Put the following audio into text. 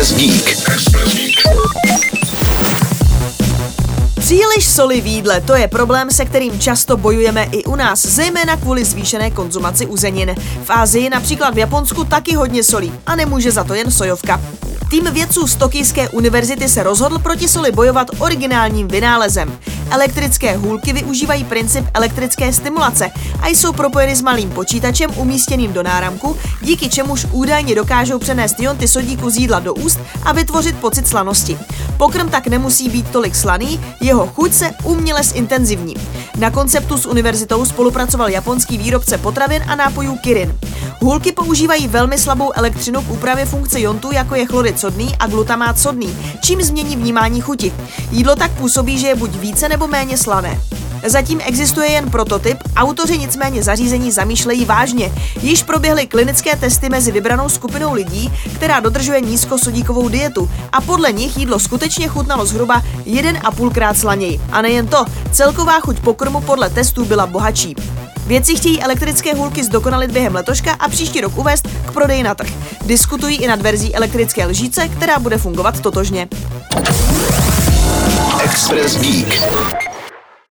Express Geek. Příliš soli v jídle, to je problém, se kterým často bojujeme i u nás, zejména kvůli zvýšené konzumaci uzenin. V Ázii, například v Japonsku, taky hodně solí a nemůže za to jen sojovka. Tým vědců z Tokijské univerzity se rozhodl proti soli bojovat originálním vynálezem. Elektrické hůlky využívají princip elektrické stimulace a jsou propojeny s malým počítačem umístěným do náramku, díky čemuž údajně dokážou přenést ionty sodíku z jídla do úst a vytvořit pocit slanosti. Pokrm tak nemusí být tolik slaný, jeho chuť se uměle zintenzivní. Na konceptu s univerzitou spolupracoval japonský výrobce potravin a nápojů Kirin. Hůlky používají velmi slabou elektřinu k úpravě funkce jontů, jako je chlorid sodný a glutamát sodný, čím změní vnímání chuti. Jídlo tak působí, že je buď více nebo méně slané. Zatím existuje jen prototyp, autoři nicméně zařízení zamýšlejí vážně. Již proběhly klinické testy mezi vybranou skupinou lidí, která dodržuje nízkosodíkovou dietu a podle nich jídlo skutečně chutnalo zhruba 1,5 krát slaněji. A nejen to, celková chuť pokrmu podle testů byla bohatší. Vědci chtějí elektrické hůlky zdokonalit během letoška a příští rok uvést k prodeji na trh. Diskutují i nad verzí elektrické lžíce, která bude fungovat totožně. Express Geek.